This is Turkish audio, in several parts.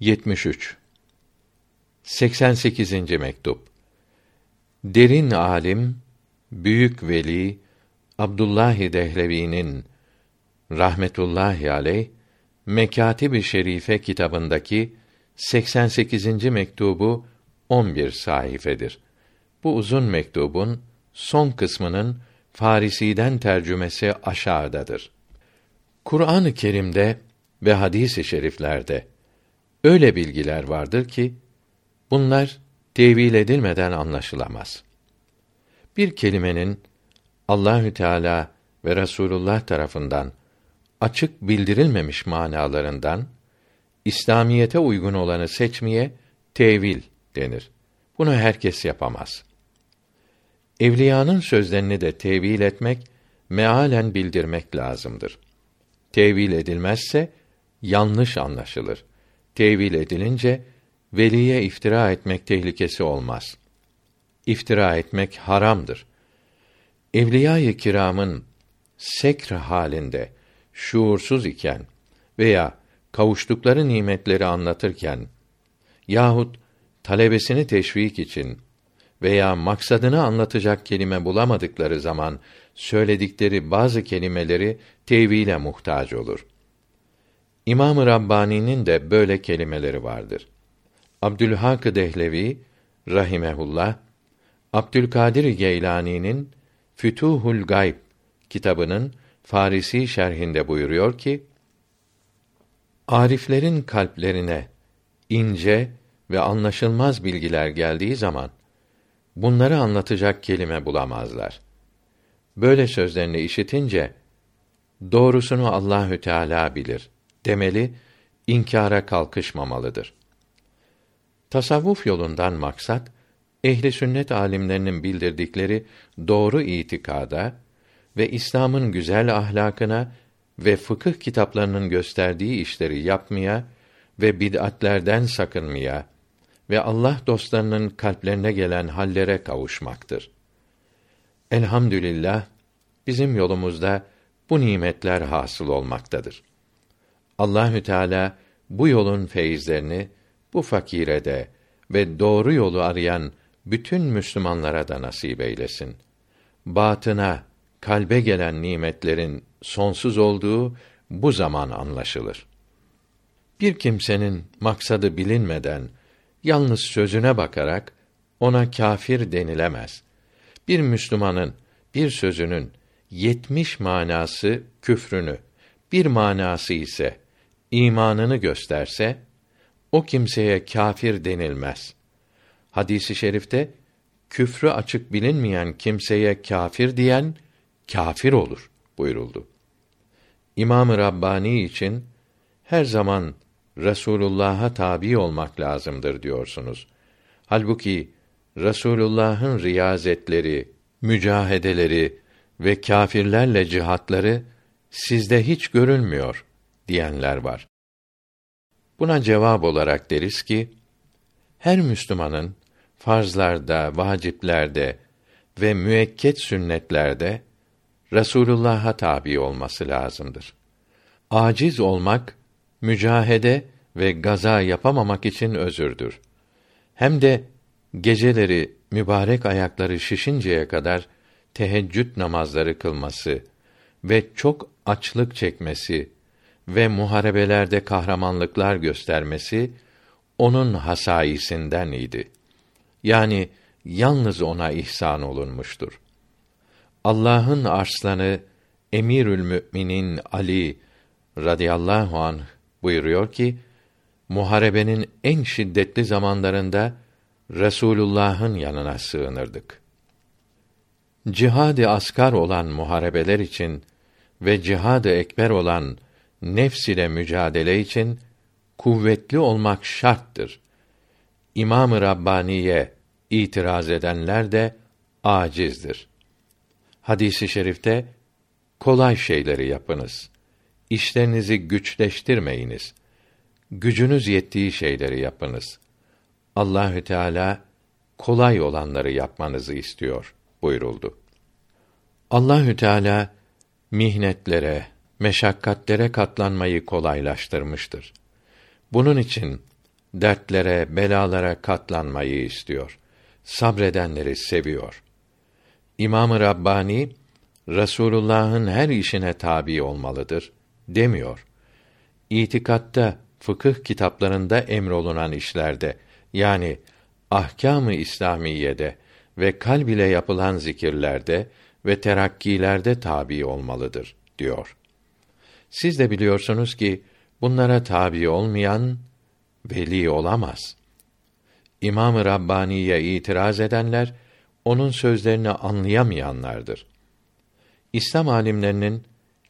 73 88. mektup Derin alim, büyük veli Abdullah Dehlevi'nin rahmetullahi aleyh Mekatib-i Şerife kitabındaki 88. mektubu 11 sayfedir. Bu uzun mektubun son kısmının Farisi'den tercümesi aşağıdadır. Kur'an-ı Kerim'de ve hadis-i şeriflerde öyle bilgiler vardır ki bunlar tevil edilmeden anlaşılamaz. Bir kelimenin Allahü Teala ve Resulullah tarafından açık bildirilmemiş manalarından İslamiyete uygun olanı seçmeye tevil denir. Bunu herkes yapamaz. Evliyanın sözlerini de tevil etmek, mealen bildirmek lazımdır. Tevil edilmezse yanlış anlaşılır. Tevil edilince veliye iftira etmek tehlikesi olmaz. İftira etmek haramdır. Evliya-i kiramın sekr halinde şuursuz iken veya kavuştukları nimetleri anlatırken yahut talebesini teşvik için veya maksadını anlatacak kelime bulamadıkları zaman söyledikleri bazı kelimeleri tevhile muhtaç olur. İmam-ı Rabbani'nin de böyle kelimeleri vardır. Abdülhak Dehlevi rahimehullah Abdülkadir Geylani'nin Fütuhul Gayb kitabının Farisi şerhinde buyuruyor ki: Ariflerin kalplerine ince ve anlaşılmaz bilgiler geldiği zaman bunları anlatacak kelime bulamazlar. Böyle sözlerini işitince doğrusunu Allahü Teala bilir demeli, inkara kalkışmamalıdır. Tasavvuf yolundan maksat ehli sünnet alimlerinin bildirdikleri doğru itikada ve İslam'ın güzel ahlakına ve fıkıh kitaplarının gösterdiği işleri yapmaya ve bid'atlerden sakınmaya ve Allah dostlarının kalplerine gelen hallere kavuşmaktır. Elhamdülillah bizim yolumuzda bu nimetler hasıl olmaktadır. Allahü Teala bu yolun feyizlerini bu fakire de ve doğru yolu arayan bütün Müslümanlara da nasip eylesin. Batına, kalbe gelen nimetlerin sonsuz olduğu bu zaman anlaşılır. Bir kimsenin maksadı bilinmeden yalnız sözüne bakarak ona kâfir denilemez. Bir Müslümanın bir sözünün yetmiş manası küfrünü, bir manası ise imanını gösterse o kimseye kâfir denilmez. Hadisi şerifte küfrü açık bilinmeyen kimseye kâfir diyen kâfir olur buyuruldu. İmam-ı Rabbani için her zaman Resulullah'a tabi olmak lazımdır diyorsunuz. Halbuki Resulullah'ın riyazetleri, mücahedeleri ve kâfirlerle cihatları sizde hiç görülmüyor diyenler var. Buna cevap olarak deriz ki her Müslümanın farzlarda, vaciplerde ve müekket sünnetlerde Resulullah'a tabi olması lazımdır. Aciz olmak mücahede ve gaza yapamamak için özürdür. Hem de geceleri mübarek ayakları şişinceye kadar teheccüd namazları kılması ve çok açlık çekmesi ve muharebelerde kahramanlıklar göstermesi onun hasayisinden idi. Yani yalnız ona ihsan olunmuştur. Allah'ın arslanı Emirül Müminin Ali radıyallahu anh buyuruyor ki muharebenin en şiddetli zamanlarında Resulullah'ın yanına sığınırdık. Cihad-ı askar olan muharebeler için ve cihad-ı ekber olan nefs ile mücadele için kuvvetli olmak şarttır. İmam-ı Rabbaniye itiraz edenler de acizdir. Hadisi şerifte kolay şeyleri yapınız. İşlerinizi güçleştirmeyiniz. Gücünüz yettiği şeyleri yapınız. Allahü Teala kolay olanları yapmanızı istiyor buyuruldu. Allahü Teala mihnetlere, meşakkatlere katlanmayı kolaylaştırmıştır. Bunun için dertlere, belalara katlanmayı istiyor. Sabredenleri seviyor. İmam-ı Rabbani Resulullah'ın her işine tabi olmalıdır demiyor. İtikatta, fıkıh kitaplarında emrolunan işlerde yani ahkâm-ı İslamiyede ve kalb ile yapılan zikirlerde ve terakkilerde tabi olmalıdır diyor. Siz de biliyorsunuz ki bunlara tabi olmayan veli olamaz. İmam-ı Rabbani'ye itiraz edenler onun sözlerini anlayamayanlardır. İslam alimlerinin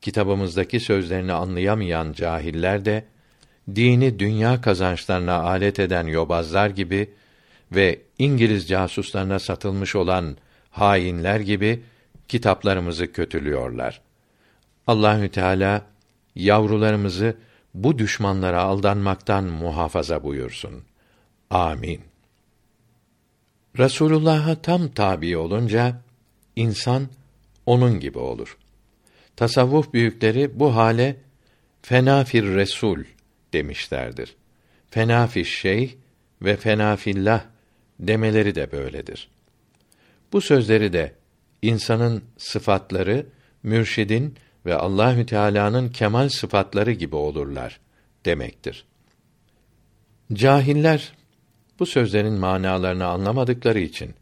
kitabımızdaki sözlerini anlayamayan cahiller de dini dünya kazançlarına alet eden yobazlar gibi ve İngiliz casuslarına satılmış olan hainler gibi kitaplarımızı kötülüyorlar. Allahü Teala yavrularımızı bu düşmanlara aldanmaktan muhafaza buyursun. Amin. Resulullah'a tam tabi olunca insan onun gibi olur. Tasavvuf büyükleri bu hale fenafir resul demişlerdir. Fenafir şey ve fenafillah demeleri de böyledir. Bu sözleri de insanın sıfatları mürşidin ve Allahü Teala'nın kemal sıfatları gibi olurlar demektir. Cahiller bu sözlerin manalarını anlamadıkları için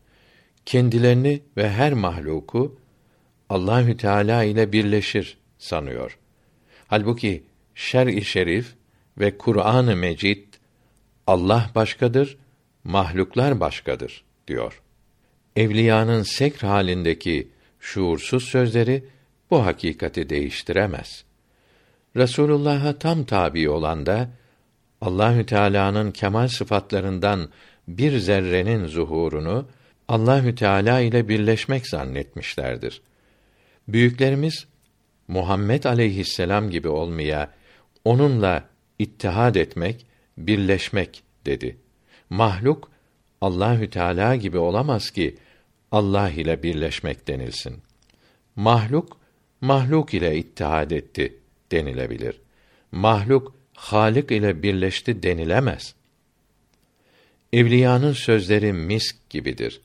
kendilerini ve her mahluku Allahü Teala ile birleşir sanıyor. Halbuki şer-i şerif ve Kur'an-ı Mecid Allah başkadır, mahluklar başkadır diyor. Evliyanın sekr halindeki şuursuz sözleri bu hakikati değiştiremez. Resulullah'a tam tabi olan da Allahü Teala'nın kemal sıfatlarından bir zerrenin zuhurunu Allahü Teala ile birleşmek zannetmişlerdir. Büyüklerimiz Muhammed aleyhisselam gibi olmaya, onunla ittihad etmek, birleşmek dedi. Mahluk Allahü Teala gibi olamaz ki Allah ile birleşmek denilsin. Mahluk mahluk ile ittihad etti denilebilir. Mahluk Halik ile birleşti denilemez. Evliyanın sözleri misk gibidir.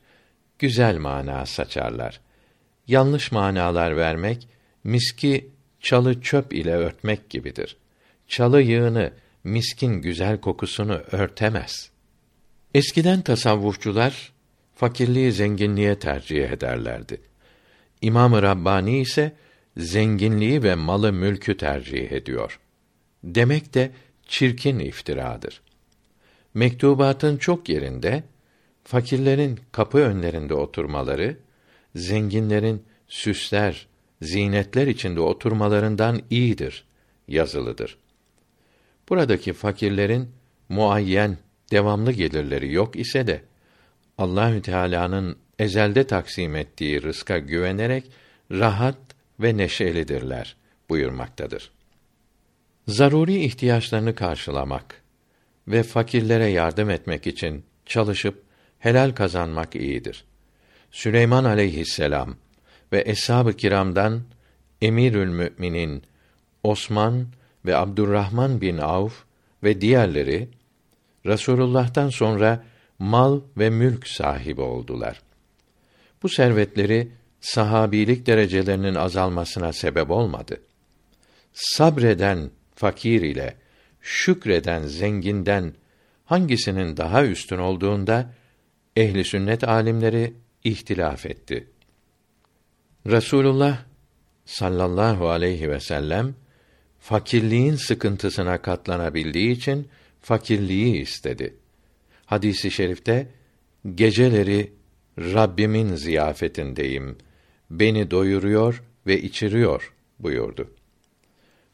Güzel mana saçarlar. Yanlış manalar vermek miski çalı çöp ile örtmek gibidir. Çalı yığını miskin güzel kokusunu örtemez. Eskiden tasavvufçular fakirliği zenginliğe tercih ederlerdi. İmam-ı Rabbani ise zenginliği ve malı mülkü tercih ediyor. Demek de çirkin iftiradır. Mektubatın çok yerinde fakirlerin kapı önlerinde oturmaları, zenginlerin süsler, zinetler içinde oturmalarından iyidir yazılıdır. Buradaki fakirlerin muayyen devamlı gelirleri yok ise de Allahü Teala'nın ezelde taksim ettiği rızka güvenerek rahat ve neşelidirler buyurmaktadır. Zaruri ihtiyaçlarını karşılamak ve fakirlere yardım etmek için çalışıp helal kazanmak iyidir. Süleyman aleyhisselam ve eshab-ı kiramdan Emirül Müminin Osman ve Abdurrahman bin Avf ve diğerleri Resulullah'tan sonra mal ve mülk sahibi oldular. Bu servetleri sahabilik derecelerinin azalmasına sebep olmadı. Sabreden fakir ile şükreden zenginden hangisinin daha üstün olduğunda ehli sünnet alimleri ihtilaf etti. Resulullah sallallahu aleyhi ve sellem fakirliğin sıkıntısına katlanabildiği için fakirliği istedi. Hadisi şerifte geceleri Rabbimin ziyafetindeyim. Beni doyuruyor ve içiriyor buyurdu.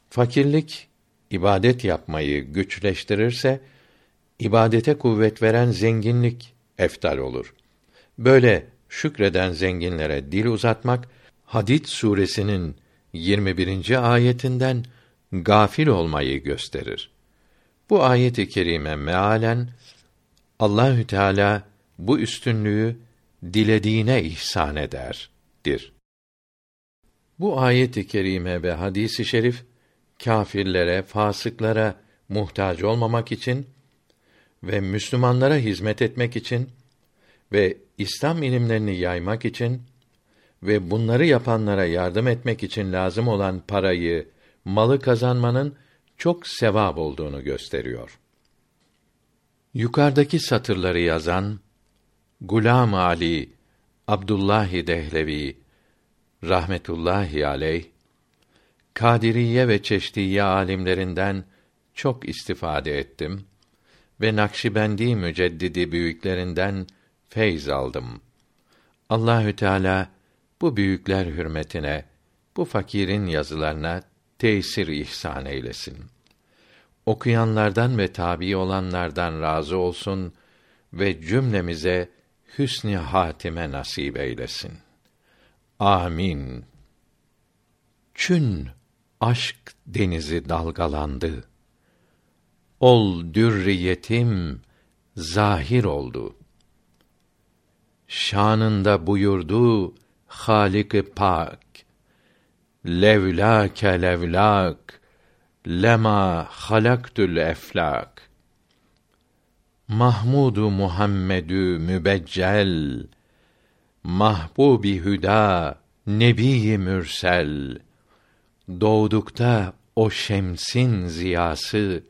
Fakirlik ibadet yapmayı güçleştirirse ibadete kuvvet veren zenginlik eftal olur. Böyle şükreden zenginlere dil uzatmak Hadid suresinin 21. ayetinden gafil olmayı gösterir. Bu ayeti kerime mealen Allahü Teala bu üstünlüğü dilediğine ihsan ederdir. Bu ayeti kerime ve hadisi şerif kâfirlere, fasıklara muhtaç olmamak için ve Müslümanlara hizmet etmek için ve İslam ilimlerini yaymak için ve bunları yapanlara yardım etmek için lazım olan parayı, malı kazanmanın çok sevap olduğunu gösteriyor. Yukarıdaki satırları yazan Gulam Ali Abdullah Dehlevi rahmetullahi aleyh Kadiriye ve Çeşdiye alimlerinden çok istifade ettim ve Nakşibendi müceddidi büyüklerinden feyz aldım. Allahü Teala bu büyükler hürmetine bu fakirin yazılarına tesir ihsan eylesin. Okuyanlardan ve tabi olanlardan razı olsun ve cümlemize hüsnü hatime nasip eylesin. Amin. Çün aşk denizi dalgalandı. Ol dürriyetim zahir oldu. Şanında buyurdu Halik Pak. Levlâke levlâk lema halaktül eflak. Mahmudu Muhammedü mübeccel mahbubi hüda nebi mürsel doğdukta o şemsin ziyası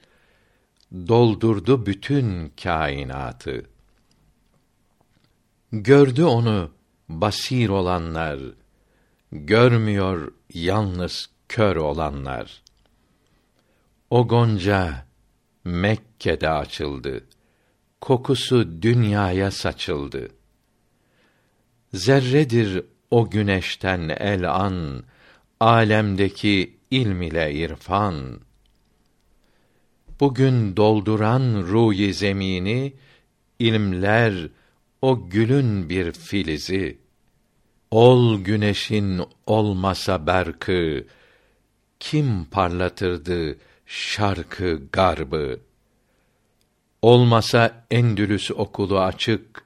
doldurdu bütün kainatı. Gördü onu basir olanlar, görmüyor yalnız kör olanlar. O gonca Mekke'de açıldı. Kokusu dünyaya saçıldı. Zerredir o güneşten el an, alemdeki ilm ile irfan. Bugün dolduran ruyi zemini, ilmler o gülün bir filizi. Ol güneşin olmasa berkı, kim parlatırdı şarkı garbı? Olmasa Endülüs okulu açık,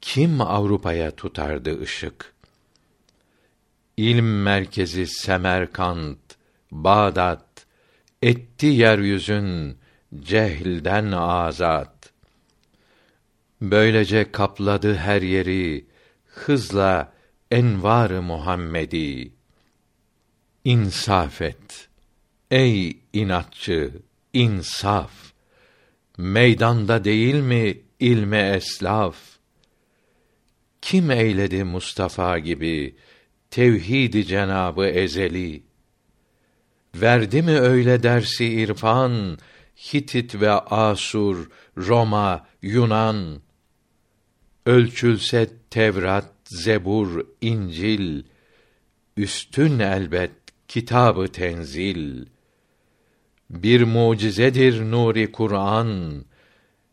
kim Avrupa'ya tutardı ışık? İlm merkezi Semerkant, Bağdat, etti yeryüzün cehilden azat. Böylece kapladı her yeri hızla envar-ı Muhammedi. İnsaf et. Ey inatçı, insaf. Meydanda değil mi ilme eslaf? Kim eyledi Mustafa gibi tevhid-i cenabı ezeli? Verdi mi öyle dersi irfan Hitit ve Asur, Roma, Yunan? Ölçülse Tevrat, Zebur, İncil, üstün elbet kitabı tenzil. Bir mucizedir nuri Kur'an,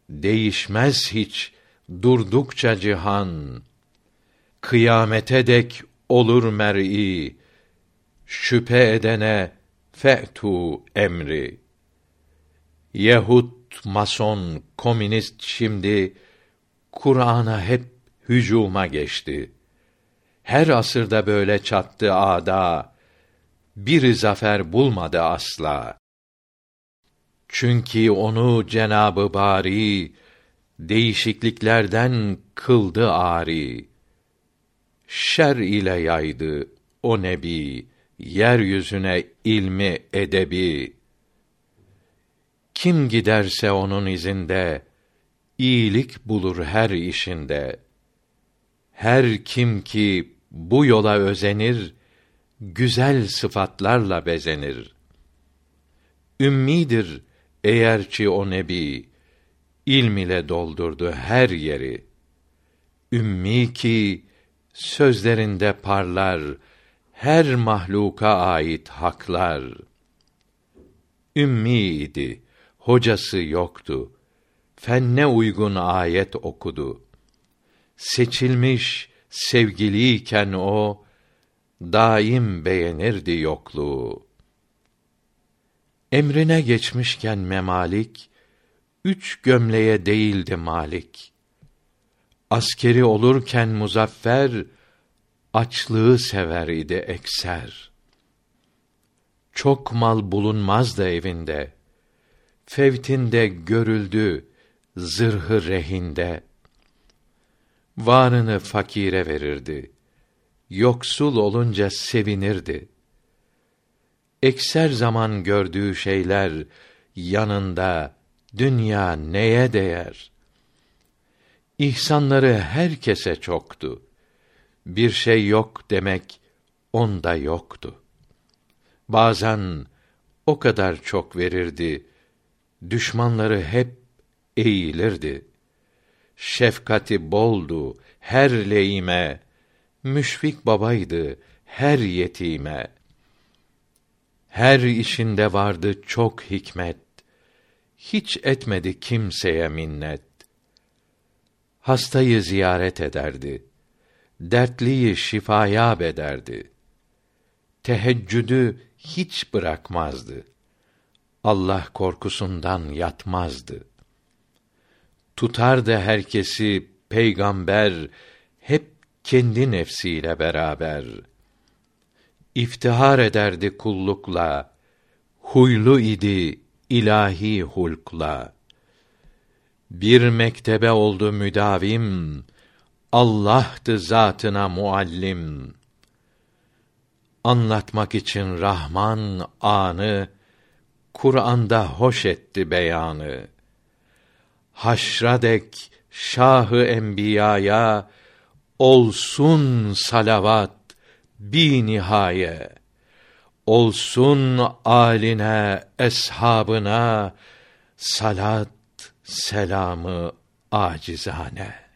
değişmez hiç durdukça cihan. Kıyamete dek olur mer'i, şüphe edene fe'tu emri. Yahut, mason, komünist şimdi Kur'an'a hep hücuma geçti. Her asırda böyle çattı ada, bir zafer bulmadı asla. Çünkü onu Cenabı Bari değişikliklerden kıldı ari. Şer ile yaydı o nebi yeryüzüne ilmi edebi. Kim giderse onun izinde iyilik bulur her işinde. Her kim ki bu yola özenir, güzel sıfatlarla bezenir. Ümmidir eğer ki o nebi, ilm ile doldurdu her yeri. Ümmi ki, sözlerinde parlar, her mahluka ait haklar. Ümmi idi, hocası yoktu. Fenne uygun ayet okudu. Seçilmiş, sevgiliyken o, daim beğenirdi yokluğu. Emrine geçmişken memalik, üç gömleğe değildi malik. Askeri olurken muzaffer, açlığı sever idi ekser. Çok mal bulunmaz da evinde. Fevtinde görüldü zırhı rehinde. Varını fakire verirdi. Yoksul olunca sevinirdi. Ekser zaman gördüğü şeyler yanında dünya neye değer? İhsanları herkese çoktu. Bir şey yok demek onda yoktu. Bazen o kadar çok verirdi, düşmanları hep eğilirdi. Şefkati boldu her leyime, müşfik babaydı her yetime. Her işinde vardı çok hikmet, hiç etmedi kimseye minnet. Hastayı ziyaret ederdi, dertliyi şifaya bederdi. Teheccüdü hiç bırakmazdı. Allah korkusundan yatmazdı. Tutardı herkesi peygamber hep kendi nefsiyle beraber. İftihar ederdi kullukla, huylu idi ilahi hulkla. Bir mektebe oldu müdavim, Allah'tı zatına muallim. Anlatmak için Rahman anı, Kur'an'da hoş etti beyanı. Haşra dek şahı enbiyaya olsun salavat bi nihaye. Olsun aline, eshabına salat selamı acizane.